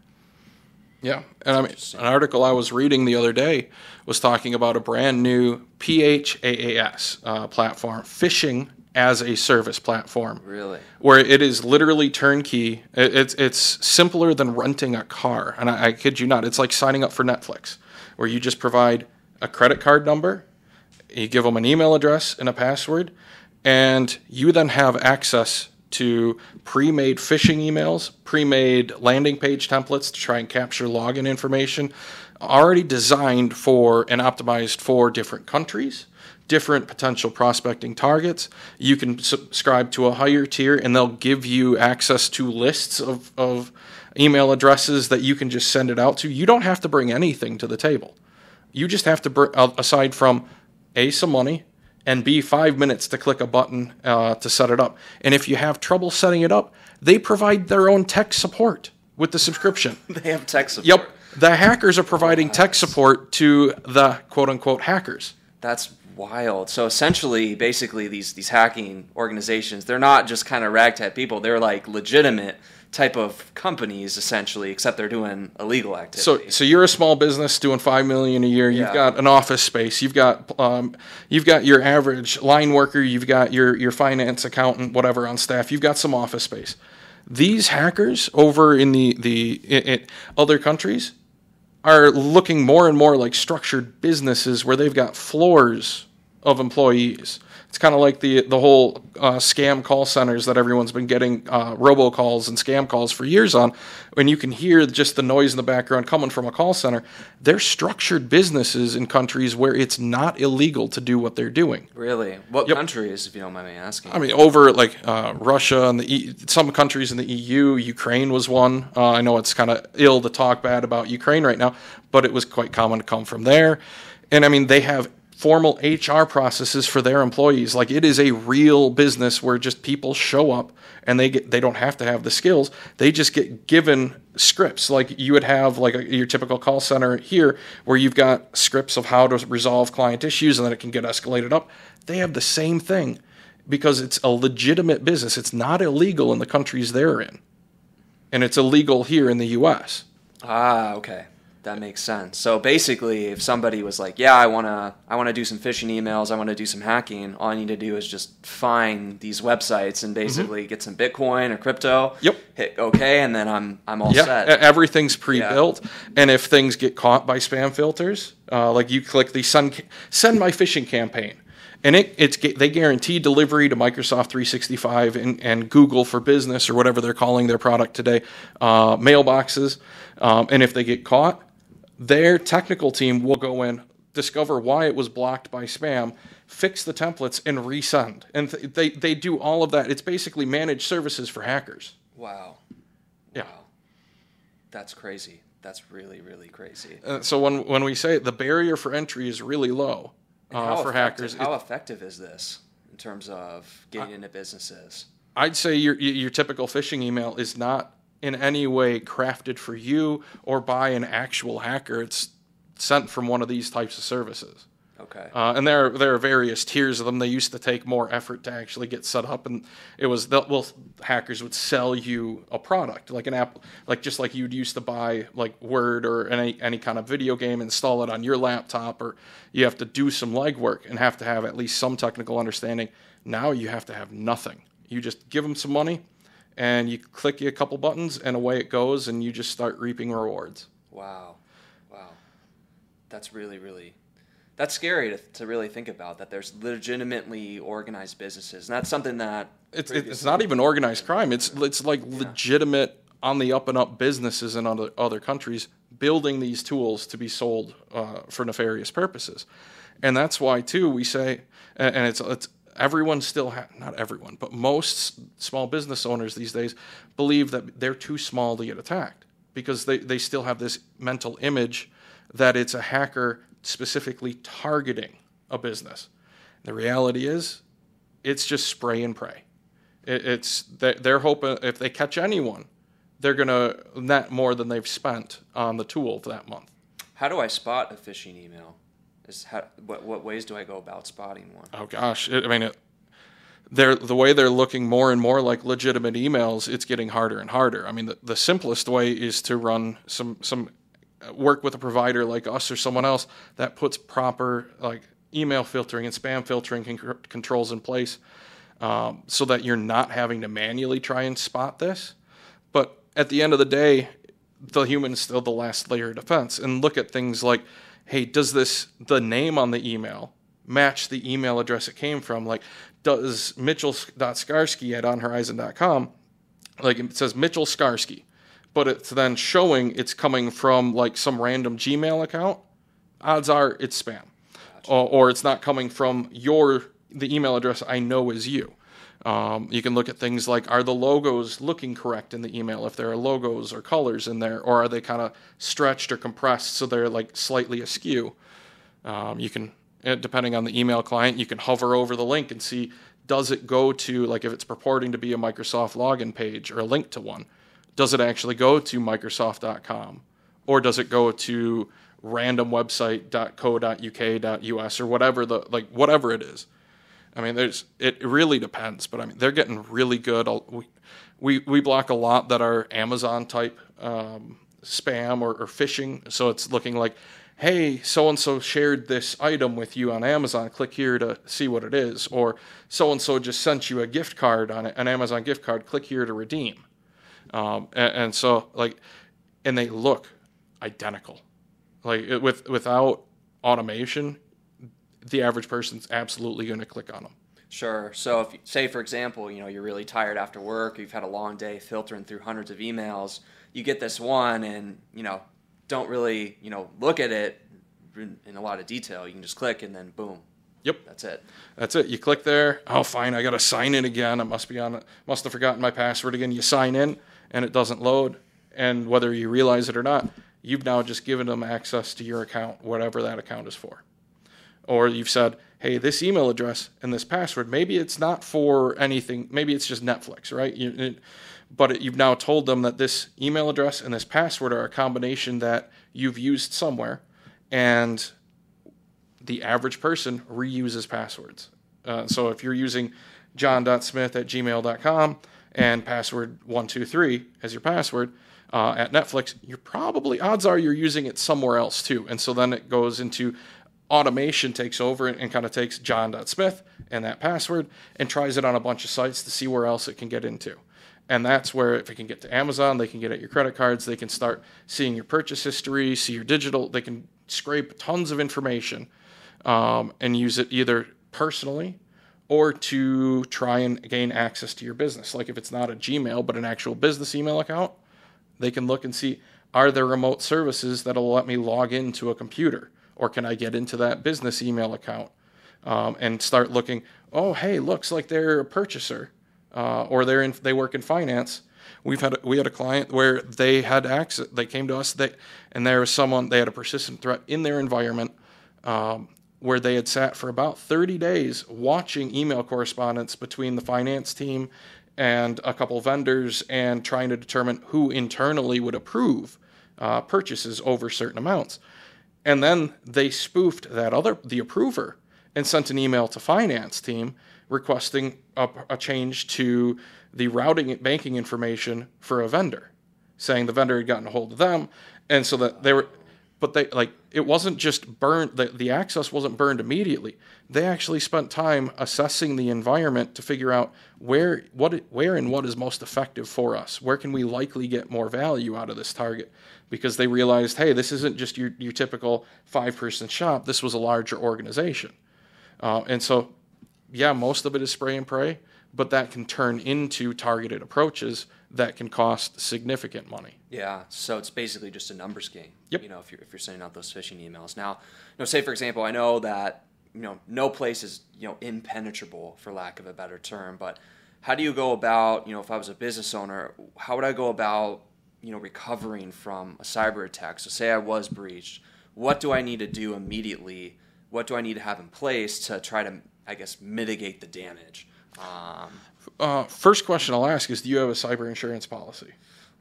Yeah, and I mean, an article I was reading the other day was talking about a brand new PHAAS uh, platform, phishing as a service platform. Really? Where it is literally turnkey. It, it's it's simpler than renting a car, and I, I kid you not. It's like signing up for Netflix, where you just provide a credit card number, you give them an email address and a password, and you then have access to pre-made phishing emails, pre-made landing page templates to try and capture login information, already designed for and optimized for different countries, different potential prospecting targets. You can subscribe to a higher tier, and they'll give you access to lists of, of email addresses that you can just send it out to. You don't have to bring anything to the table. You just have to, br- uh, aside from a some money and B, five minutes to click a button uh, to set it up. And if you have trouble setting it up, they provide their own tech support with the subscription. they have tech support. Yep. The hackers are providing tech support to the quote unquote hackers. That's wild. So essentially, basically, these these hacking organizations, they're not just kind of ragtag people. They're like legitimate type of companies essentially, except they're doing illegal activity. So, so you're a small business doing five million a year. You've Yeah. got an office space. You've got um, you've got your average line worker. You've got your your finance accountant, whatever, on staff. You've got some office space. These hackers over in the the i i other countries are looking more and more like structured businesses where they've got floors of employees. It's kind of like the the whole uh, scam call centers that everyone's been getting uh, robocalls and scam calls for years on. When you can hear just the noise in the background coming from a call center, they're structured businesses in countries where it's not illegal to do what they're doing. really, what Yep. countries, if you don't mind me asking? I mean, over like uh, Russia and the e- some countries in the EU, Ukraine was one. Uh, I know it's kind of ill to talk bad about Ukraine right now, but it was quite common to come from there. And I mean, they have formal HR processes for their employees. Like it is a real business where just people show up and they get they don't have to have the skills. They just get given scripts like you would have like a, your typical call center here where you've got scripts of how to resolve client issues and then it can get escalated up. They have the same thing because it's a legitimate business. It's not illegal in the countries they're in. And it's illegal here in the US. Ah, okay. That makes sense. So basically, if somebody was like, "Yeah, I wanna, I wanna do some phishing emails, I wanna do some hacking," all I need to do is just find these websites and basically get some Bitcoin or crypto. Mm-hmm. Yep. Hit OK, and then I'm, I'm all Yeah, set. everything's pre-built, and if things get caught by spam filters, uh, like you click the send send my phishing campaign, and it it's they guarantee delivery to Microsoft 365 and, and Google for Business or whatever they're calling their product today, uh, mailboxes, um, and if they get caught, their technical team will go in, discover why it was blocked by spam, fix the templates, and resend, and th- they they do all of that. It's basically managed services for hackers. Wow. Yeah. Wow. That's crazy. That's really, really crazy. Uh, so when when we say the barrier for entry is really low uh, for hackers, How it- effective is this in terms of getting into businesses? I'd say your your typical phishing email is not in any way crafted for you or by an actual hacker. It's sent from one of these types of services. Okay. Uh, and there, there are various tiers of them. They used to take more effort to actually get set up, and it was the, well, hackers would sell you a product like an app, like just like you'd used to buy like Word or any any kind of video game, install it on your laptop, or you have to do some legwork and have to have at least some technical understanding. Now you have to have nothing. You just give them some money, and you click a couple buttons, and away it goes, and you just start reaping rewards. Wow. Wow. That's really, really that's scary to, to really think about that there's legitimately organized businesses and that's something that it's it's not even organized crime it's it's like yeah. legitimate on the up and up businesses in other other countries building these tools to be sold uh, for nefarious purposes and that's why too we say and it's it's everyone still ha- not everyone but most small business owners these days believe that they're too small to get attacked because they, they still have this mental image that it's a hacker specifically targeting a business. The reality is, it's just spray and pray. it's they're hoping if they catch anyone, they're gonna net more than they've spent on the tool for that month. How do I spot a phishing email? Is how, what what ways do I go about spotting one? Oh gosh, it, I mean, it, they're the way they're looking more and more like legitimate emails. It's getting harder and harder. I mean, the, the simplest way is to run some some work with a provider like us or someone else that puts proper like email filtering and spam filtering con- controls in place um, so that you're not having to manually try and spot this. But at the end of the day, the human is still the last layer of defense. And look at things like, hey, does this the name on the email match the email address it came from? Like, does Mitchell.Scarski at onhorizon.com, like it says Mitchell Scarski but it's then showing it's coming from like some random Gmail account, odds are it's spam, gotcha. or, or, it's not coming from your the email address I know is you. Um, you can look at things like are the logos looking correct in the email if there are logos or colors in there, or are they kind of stretched or compressed so they're like slightly askew. Um, you can, eh, depending on the email client, you can hover over the link and see does it go to like if it's purporting to be a Microsoft login page or a link to one does it actually go to Microsoft.com or does it go to random website.co.uk.us or whatever the like whatever it is. I mean, there's it really depends, but I mean they're getting really good. We we, we block a lot that are Amazon type um, spam or, or phishing, so it's looking like, hey, so and so shared this item with you on Amazon. Click here to see what it is, or so and so just sent you a gift card on an Amazon gift card. Click here to redeem. Um, and, and, so like, and they look identical. Like with without automation, the average person's absolutely going to click on them. Sure. So if say for example, you know, you're really tired after work, you've had a long day filtering through hundreds of emails, you get this one and, you know, don't really, you know, look at it in a lot of detail. You can just click and then boom. Yep. That's it. That's it. You click there. Oh, fine. I got to sign in again. I must be on. Must have forgotten my password again. You sign in and it doesn't load. And whether you realize it or not, you've now just given them access to your account, whatever that account is for. Or you've said, hey, this email address and this password, maybe it's not for anything, maybe it's just Netflix, right? You, it, but it, you've now told them that this email address and this password are a combination that you've used somewhere, and the average person reuses passwords. Uh, so if you're using john.smith at gmail.com, and password 123 as your password uh, at Netflix, you're probably, odds are you're using it somewhere else too. And so then it goes into automation takes over and, kind of takes john.smith and that password and tries it on a bunch of sites to see where else it can get into. And that's where if it can get to Amazon, they can get at your credit cards, they can start seeing your purchase history, see your digital, they can scrape tons of information um, and use it either personally or to try and gain access to your business. Like if it's not a Gmail, but an actual business email account, they can look and see are there remote services that'll let me log into a computer? Or can I get into that business email account um, and start looking? Oh, hey, looks like they're a purchaser, uh, or they're in, they work in finance. We've had we had a client where they had access. They came to us, they, and there was someone they had a persistent threat in their environment. Um, where they had sat for about 30 days watching email correspondence between the finance team and a couple vendors and trying to determine who internally would approve uh, purchases over certain amounts. And then they spoofed that other the approver and sent an email to finance team requesting a, a change to the routing banking information for a vendor, saying the vendor had gotten a hold of them, and so that they were but they like it wasn't just burned the, the access wasn't burned immediately. They actually spent time assessing the environment to figure out where what where and what is most effective for us. Where can we likely get more value out of this target? Because they realized hey this isn't just your, your typical five person shop. This was a larger organization. Uh, and so yeah most of it is spray and pray but that can turn into targeted approaches that can cost significant money. Yeah, so it's basically just a numbers game. Yep. You know, if you're if you're sending out those phishing emails. Now, you know, say for example, I know that you know no place is you know impenetrable for lack of a better term, but how do you go about you know if I was a business owner, how would I go about you know recovering from a cyber attack? So say I was breached, what do I need to do immediately? What do I need to have in place to try to I guess mitigate the damage? Um, uh, first question I'll ask is Do you have a cyber insurance policy?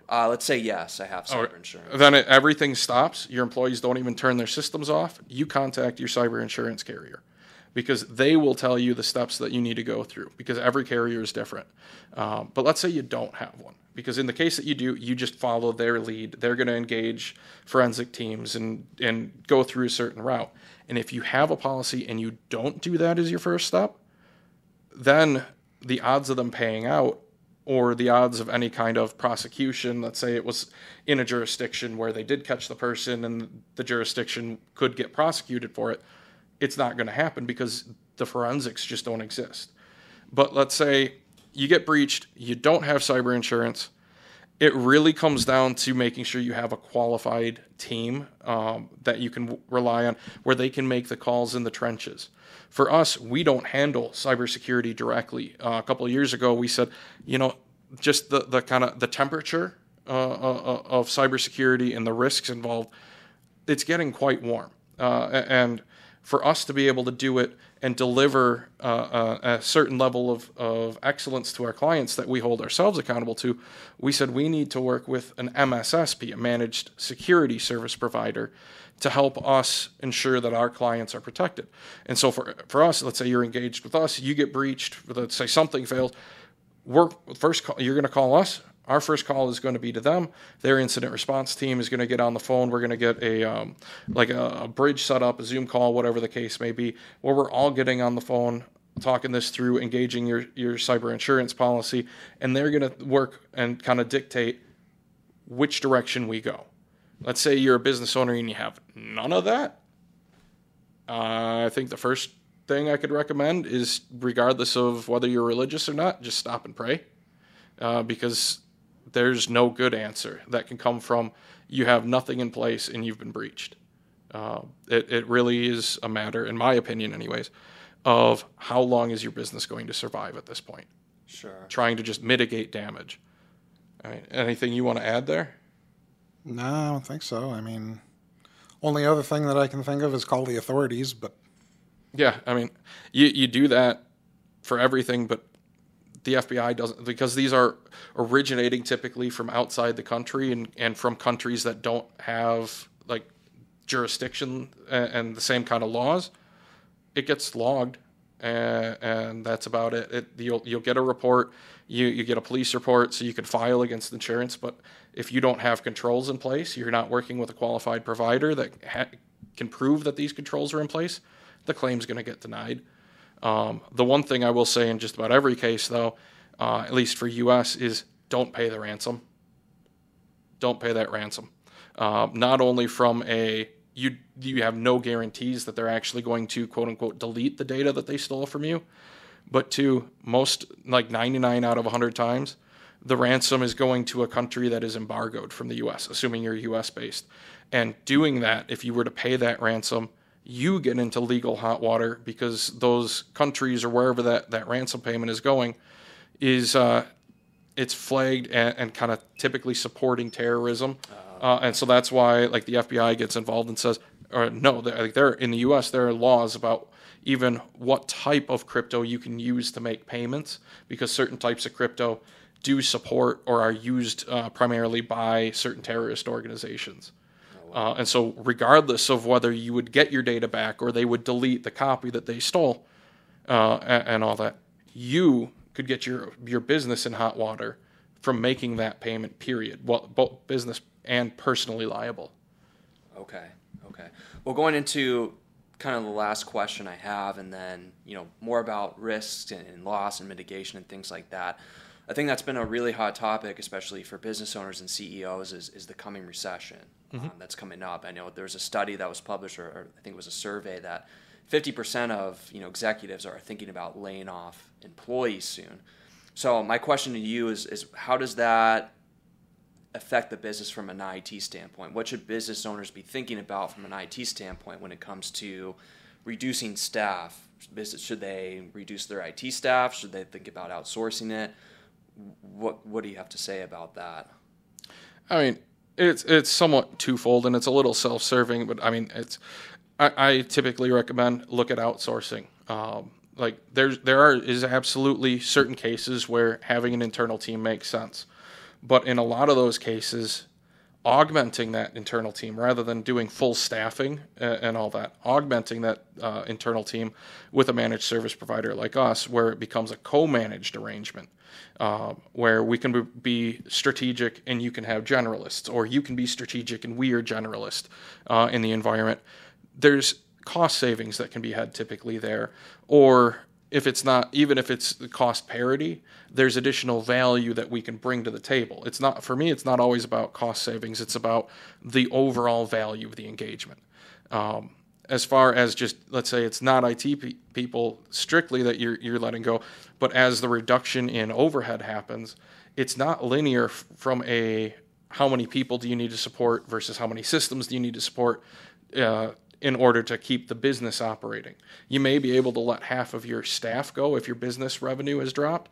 Uh, let's say yes, I have cyber insurance. Then it, everything stops. Your employees don't even turn their systems off. You contact your cyber insurance carrier because they will tell you the steps that you need to go through because every carrier is different. Um, but let's say you don't have one because in the case that you do, you just follow their lead. They're going to engage forensic teams and and go through a certain route. And if you have a policy and you don't do that as your first step, then the odds of them paying out or the odds of any kind of prosecution, let's say it was in a jurisdiction where they did catch the person and the jurisdiction could get prosecuted for it, it's not going to happen because the forensics just don't exist. But let's say you get breached, you don't have cyber insurance. It really comes down to making sure you have a qualified team um, that you can rely on where they can make the calls in the trenches for us, we don't handle cybersecurity directly. Uh, a couple of years ago, we said, you know, just the, the kind of the temperature uh, uh, uh, of cybersecurity and the risks involved, it's getting quite warm. Uh, and for us to be able to do it and deliver uh, a certain level of, of excellence to our clients that we hold ourselves accountable to, we said we need to work with an MSSP, a managed security service provider, to help us ensure that our clients are protected. And so for, for us, let's say you're engaged with us, you get breached, let's say something fails, we're first call, you're going to call us. Our first call is going to be to them. Their incident response team is going to get on the phone. We're going to get a um, like a, a bridge set up, a Zoom call, whatever the case may be, where we're all getting on the phone, talking this through, engaging your your cyber insurance policy, and they're going to work and kind of dictate which direction we go. Let's say you're a business owner and you have none of that. Uh, I think the first thing I could recommend is, regardless of whether you're religious or not, just stop and pray, uh, because there's no good answer that can come from you have nothing in place and you've been breached. Uh, it, it really is a matter, in my opinion, anyways, of how long is your business going to survive at this point. Sure. Trying to just mitigate damage. I mean, anything you want to add there? No, I don't think so. I mean, only other thing that I can think of is call the authorities, but yeah, I mean, you you do that for everything, but the FBI doesn't because these are originating typically from outside the country and, and from countries that don't have like jurisdiction and, and the same kind of laws. It gets logged, and, and that's about it. it. You'll you'll get a report, you you get a police report, so you can file against insurance. But if you don't have controls in place, you're not working with a qualified provider that ha- can prove that these controls are in place the claim's going to get denied. Um, the one thing I will say in just about every case, though, uh, at least for U.S., is don't pay the ransom. Don't pay that ransom. Uh, not only from a you you have no guarantees that they're actually going to quote unquote delete the data that they stole from you, but to most like 99 out of 100 times, the ransom is going to a country that is embargoed from the U.S., assuming you're U.S. based. And doing that, if you were to pay that ransom, you get into legal hot water because those countries or wherever that, that ransom payment is going is uh, it's flagged and, and kind of typically supporting terrorism. Uh, and so that's why like the FBI gets involved and says, or no, they're, like they're in the U.S. There are laws about even what type of crypto you can use to make payments because certain types of crypto do support or are used uh, primarily by certain terrorist organizations. Uh, and so, regardless of whether you would get your data back or they would delete the copy that they stole uh, and, all that, you could get your your business in hot water from making that payment. Period. Well, both business and personally liable. Okay. Okay. Well, going into kind of the last question I have, and then you know more about risks and, and loss and mitigation and things like that. I think that's been a really hot topic, especially for business owners and CEOs, is, is the coming recession mm-hmm. um, that's coming up. I know there's a study that was published, or, or, I think it was a survey that 50% of you know executives are thinking about laying off employees soon. So my question to you is, is how does that affect the business from an IT standpoint? What should business owners be thinking about from an IT standpoint when it comes to reducing staff? Should they reduce their IT staff? Should they think about outsourcing it? What What do you have to say about that? I mean, it's it's somewhat twofold, and it's a little self-serving. But I mean, it's I, I typically recommend look at outsourcing. Um, like there's there are is absolutely certain cases where having an internal team makes sense, but in a lot of those cases, augmenting that internal team rather than doing full staffing and all that, augmenting that uh, internal team with a managed service provider like us, where it becomes a co-managed arrangement uh, where we can be strategic and you can have generalists, or you can be strategic and we are generalist uh, in the environment. There's cost savings that can be had typically there, or if it's not even if it's cost parity there's additional value that we can bring to the table. It's not for me it's not always about cost savings. It's about the overall value of the engagement. Um, as far as just let's say it's not IT pe- people strictly that you're you're letting go, but as the reduction in overhead happens, it's not linear f- from a how many people do you need to support versus how many systems do you need to support uh, in order to keep the business operating. You may be able to let half of your staff go if your business revenue has dropped,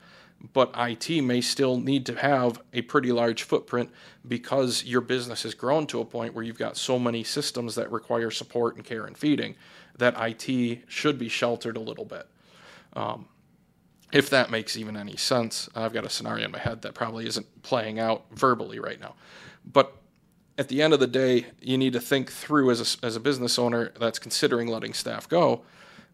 but IT may still need to have a pretty large footprint because your business has grown to a point where you've got so many systems that require support and care and feeding that IT should be sheltered a little bit. Um, if that makes even any sense, I've got a scenario in my head that probably isn't playing out verbally right now. But at the end of the day, you need to think through as a, as a business owner that's considering letting staff go.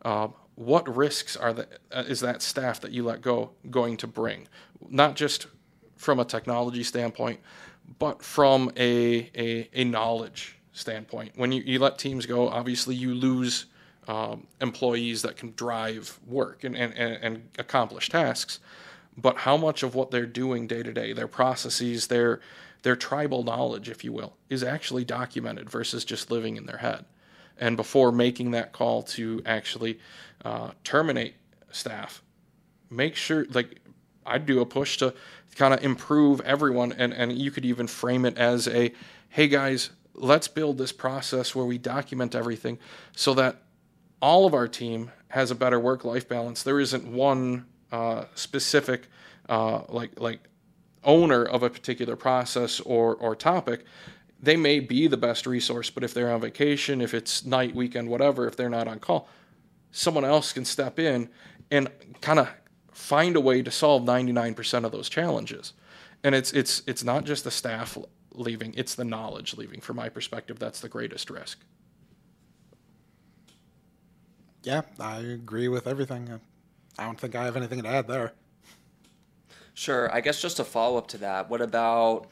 Uh, what risks are the, uh, is that staff that you let go going to bring? Not just from a technology standpoint, but from a, a, a knowledge standpoint. When you, you let teams go, obviously you lose um, employees that can drive work and, and, and accomplish tasks. But how much of what they're doing day to day, their processes, their their tribal knowledge, if you will, is actually documented versus just living in their head. And before making that call to actually uh, terminate staff, make sure like I'd do a push to kind of improve everyone, and and you could even frame it as a, hey guys, let's build this process where we document everything so that all of our team has a better work life balance. There isn't one uh, specific uh, like like owner of a particular process or or topic they may be the best resource, but if they're on vacation, if it's night, weekend, whatever, if they're not on call, someone else can step in and kind of find a way to solve 99% of those challenges. And it's it's it's not just the staff leaving, it's the knowledge leaving. From my perspective, that's the greatest risk. Yeah, I agree with everything. I don't think I have anything to add there. Sure. I guess just a follow up to that, what about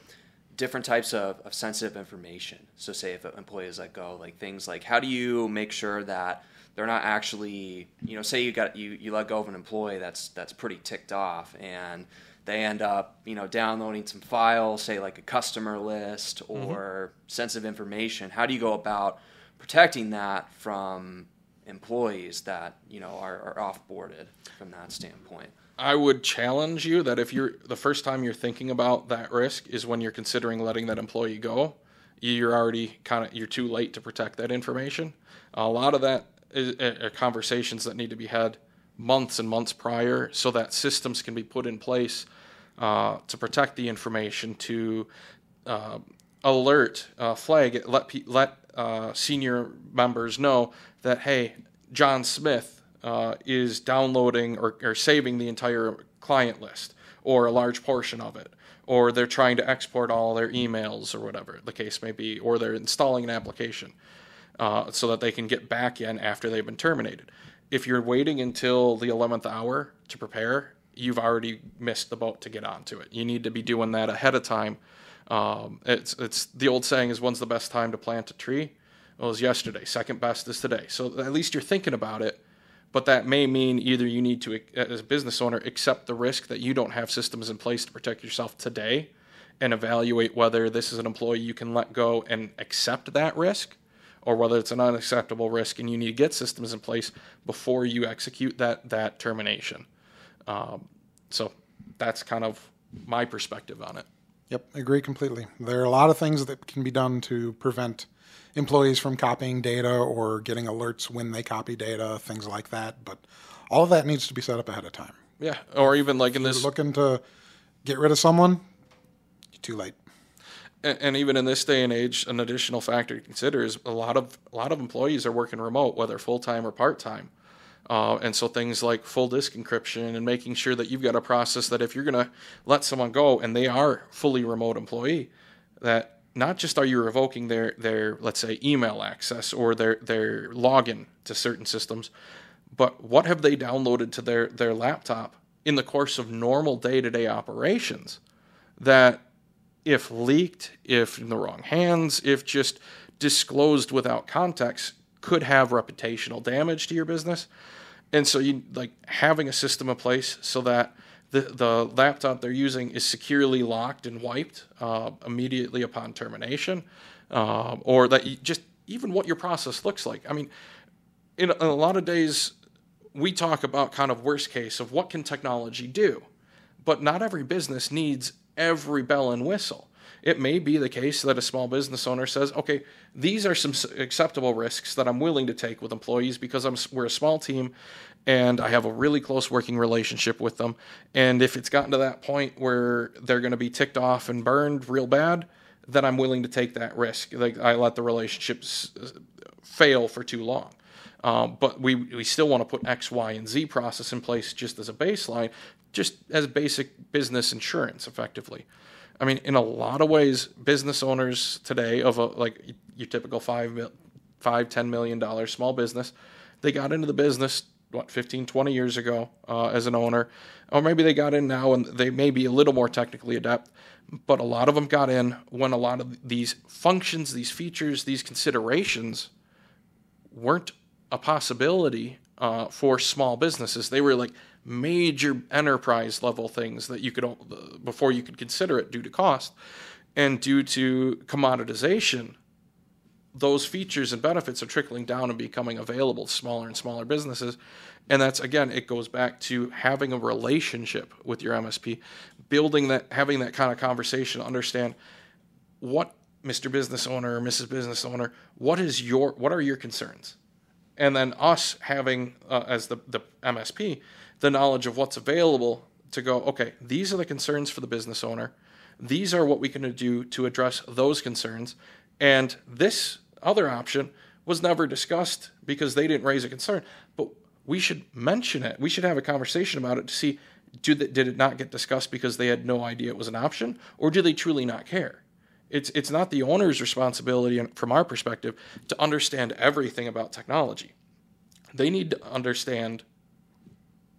different types of, of sensitive information. So, say if an employee is let go, like things like how do you make sure that they're not actually, you know, say you got you you let go of an employee that's that's pretty ticked off, and they end up, you know, downloading some files, say like a customer list or mm-hmm. sensitive information. How do you go about protecting that from employees that you know are, are offboarded from that standpoint? I would challenge you that if you're the first time you're thinking about that risk is when you're considering letting that employee go, you're already kind of you're too late to protect that information. A lot of that is, are conversations that need to be had months and months prior, so that systems can be put in place uh, to protect the information, to uh, alert, uh, flag, let let uh, senior members know that hey, John Smith uh, is downloading or, or saving the entire client list, or a large portion of it, or they're trying to export all their emails or whatever the case may be, or they're installing an application uh, so that they can get back in after they've been terminated. If you're waiting until the 11th hour to prepare, you've already missed the boat to get onto it. You need to be doing that ahead of time. Um, it's it's the old saying is when's the best time to plant a tree? Well, it was yesterday. Second best is today. So at least you're thinking about it. But that may mean either you need to, as a business owner, accept the risk that you don't have systems in place to protect yourself today, and evaluate whether this is an employee you can let go and accept that risk, or whether it's an unacceptable risk and you need to get systems in place before you execute that that termination. Um, so that's kind of my perspective on it. Yep, I agree completely. There are a lot of things that can be done to prevent employees from copying data or getting alerts when they copy data, things like that. But all of that needs to be set up ahead of time. Yeah, or even like in If this you're looking to get rid of someone, you're too late. and, and even in this day and age, an additional factor to consider is a lot of a lot of employees are working remote, whether full time or part time. Uh, and so things like full disk encryption and making sure that you've got a process that if you're going to let someone go and they are fully remote employee, that not just are you revoking their their let's say email access or their their login to certain systems, but what have they downloaded to their their laptop in the course of normal day to day operations that if leaked, if in the wrong hands, if just disclosed without context, could have reputational damage to your business. And so you like having a system in place so that the, the laptop they're using is securely locked and wiped uh, immediately upon termination, um, or that you just even what your process looks like. I mean, in a, in a lot of days, we talk about kind of worst case of what can technology do, but not every business needs every bell and whistle. It may be the case that a small business owner says, "Okay, these are some acceptable risks that I'm willing to take with employees because I'm we're a small team, and I have a really close working relationship with them. And if it's gotten to that point where they're going to be ticked off and burned real bad, then I'm willing to take that risk. Like I let the relationships fail for too long." Um, but we, we still want to put X, Y, and Z process in place just as a baseline, just as basic business insurance, effectively. I mean, in a lot of ways, business owners today of a like your typical five, five, ten million dollar small business, they got into the business what 15, 20 years ago uh, as an owner, or maybe they got in now and they may be a little more technically adept. But a lot of them got in when a lot of these functions, these features, these considerations weren't a possibility uh, for small businesses. They were like major enterprise level things that you could before you could consider it due to cost and due to commoditization. Those features and benefits are trickling down and becoming available to smaller and smaller businesses. And that's again, it goes back to having a relationship with your MSP, building that, having that kind of conversation, understand what Mr. Business Owner or Mrs. Business Owner, what is your, what are your concerns? and then us having uh, as the, the msp the knowledge of what's available to go okay these are the concerns for the business owner these are what we can do to address those concerns and this other option was never discussed because they didn't raise a concern but we should mention it we should have a conversation about it to see did it not get discussed because they had no idea it was an option or do they truly not care it's it's not the owner's responsibility from our perspective to understand everything about technology. They need to understand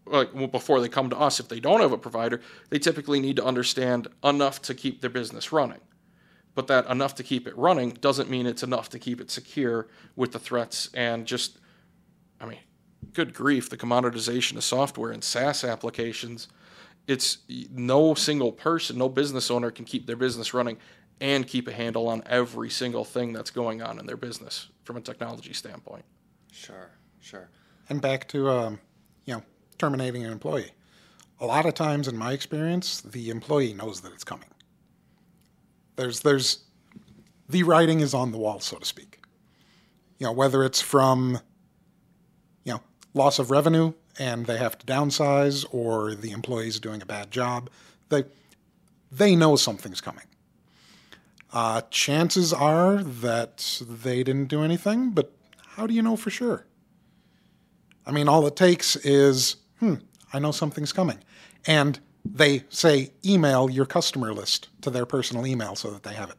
like well, before they come to us if they don't have a provider, they typically need to understand enough to keep their business running. But that enough to keep it running doesn't mean it's enough to keep it secure with the threats and just I mean, good grief, the commoditization of software and SaaS applications. It's no single person, no business owner can keep their business running and keep a handle on every single thing that's going on in their business from a technology standpoint. Sure, sure. And back to um, you know terminating an employee. A lot of times, in my experience, the employee knows that it's coming. There's there's the writing is on the wall, so to speak. You know whether it's from you know loss of revenue and they have to downsize, or the employee's doing a bad job. They they know something's coming. Uh, chances are that they didn't do anything, but how do you know for sure? I mean, all it takes is, hmm, I know something's coming. And they say email your customer list to their personal email so that they have it.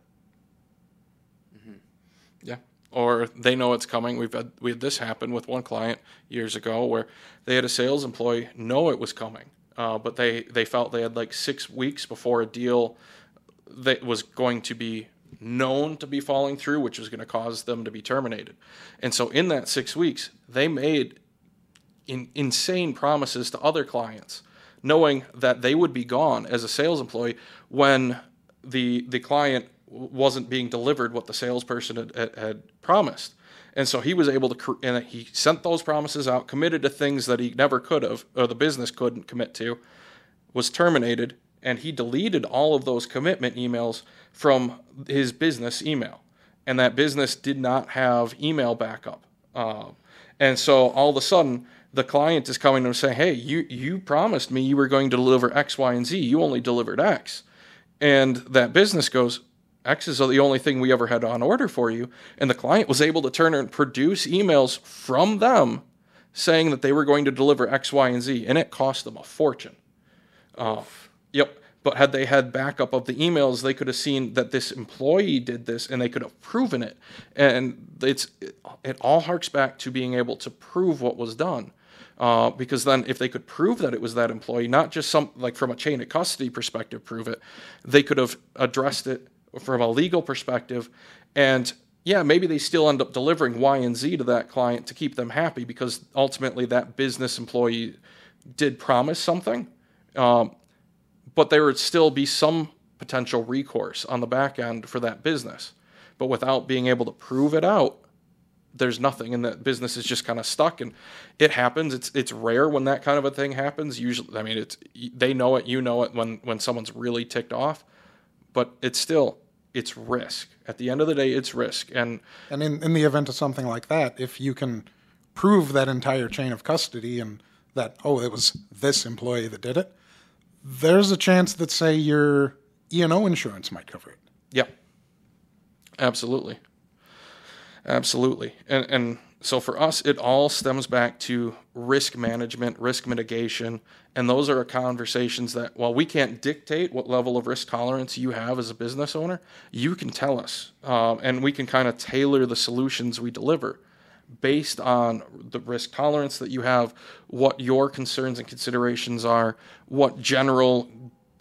Yeah. Or they know it's coming. We've had we had this happen with one client years ago where they had a sales employee know it was coming, uh, but they they felt they had like six weeks before a deal that was going to be known to be falling through, which was going to cause them to be terminated. And so in that six weeks, they made in, insane promises to other clients, knowing that they would be gone as a sales employee when the the client wasn't being delivered what the salesperson had, had, had promised. And so he was able to, and he sent those promises out, committed to things that he never could have, or the business couldn't commit to, was terminated, and he deleted all of those commitment emails from his business email. And that business did not have email backup. Uh, and so all of a sudden, the client is coming to him saying, Hey, you, you promised me you were going to deliver X, Y, and Z. You only delivered X. And that business goes, X is the only thing we ever had on order for you. And the client was able to turn and produce emails from them saying that they were going to deliver X, Y, and Z. And it cost them a fortune. Uh, yep. But had they had backup of the emails, they could have seen that this employee did this and they could have proven it. And it's it, it all harks back to being able to prove what was done. Uh, because then if they could prove that it was that employee, not just some like from a chain of custody perspective, prove it, they could have addressed it from a legal perspective. And yeah, maybe they still end up delivering Y and Z to that client to keep them happy because ultimately that business employee did promise something. Um, but there would still be some potential recourse on the back end for that business. But without being able to prove it out, there's nothing and that business is just kind of stuck and it happens. It's it's rare when that kind of a thing happens. Usually i mean it's they know it you know it when when someone's really ticked off but it's still it's risk. At the end of the day it's risk and and in, in the event of something like that if you can prove that entire chain of custody and that oh it was this employee that did it there's a chance that say your e&o insurance might cover it. Yeah. Absolutely Absolutely. And, and so for us, it all stems back to risk management, risk mitigation. And those are conversations that, while we can't dictate what level of risk tolerance you have as a business owner, you can tell us. Um, and we can kind of tailor the solutions we deliver based on the risk tolerance that you have, what your concerns and considerations are, what general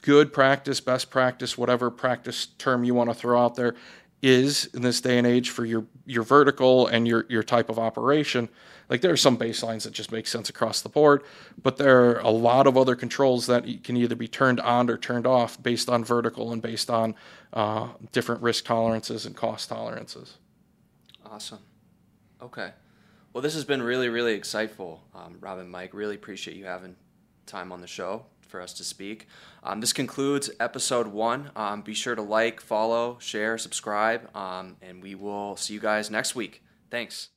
good practice, best practice, whatever practice term you want to throw out there is in this day and age for your your vertical and your your type of operation. Like there are some baselines that just make sense across the board, but there are a lot of other controls that can either be turned on or turned off based on vertical and based on uh, different risk tolerances and cost tolerances. Awesome. Okay. Well, this has been really, really insightful, um, Robin, Mike. Really appreciate you having time on the show for us to speak. Um, this concludes episode one. Um, be sure to like, follow, share, subscribe, um, and we will see you guys next week. Thanks.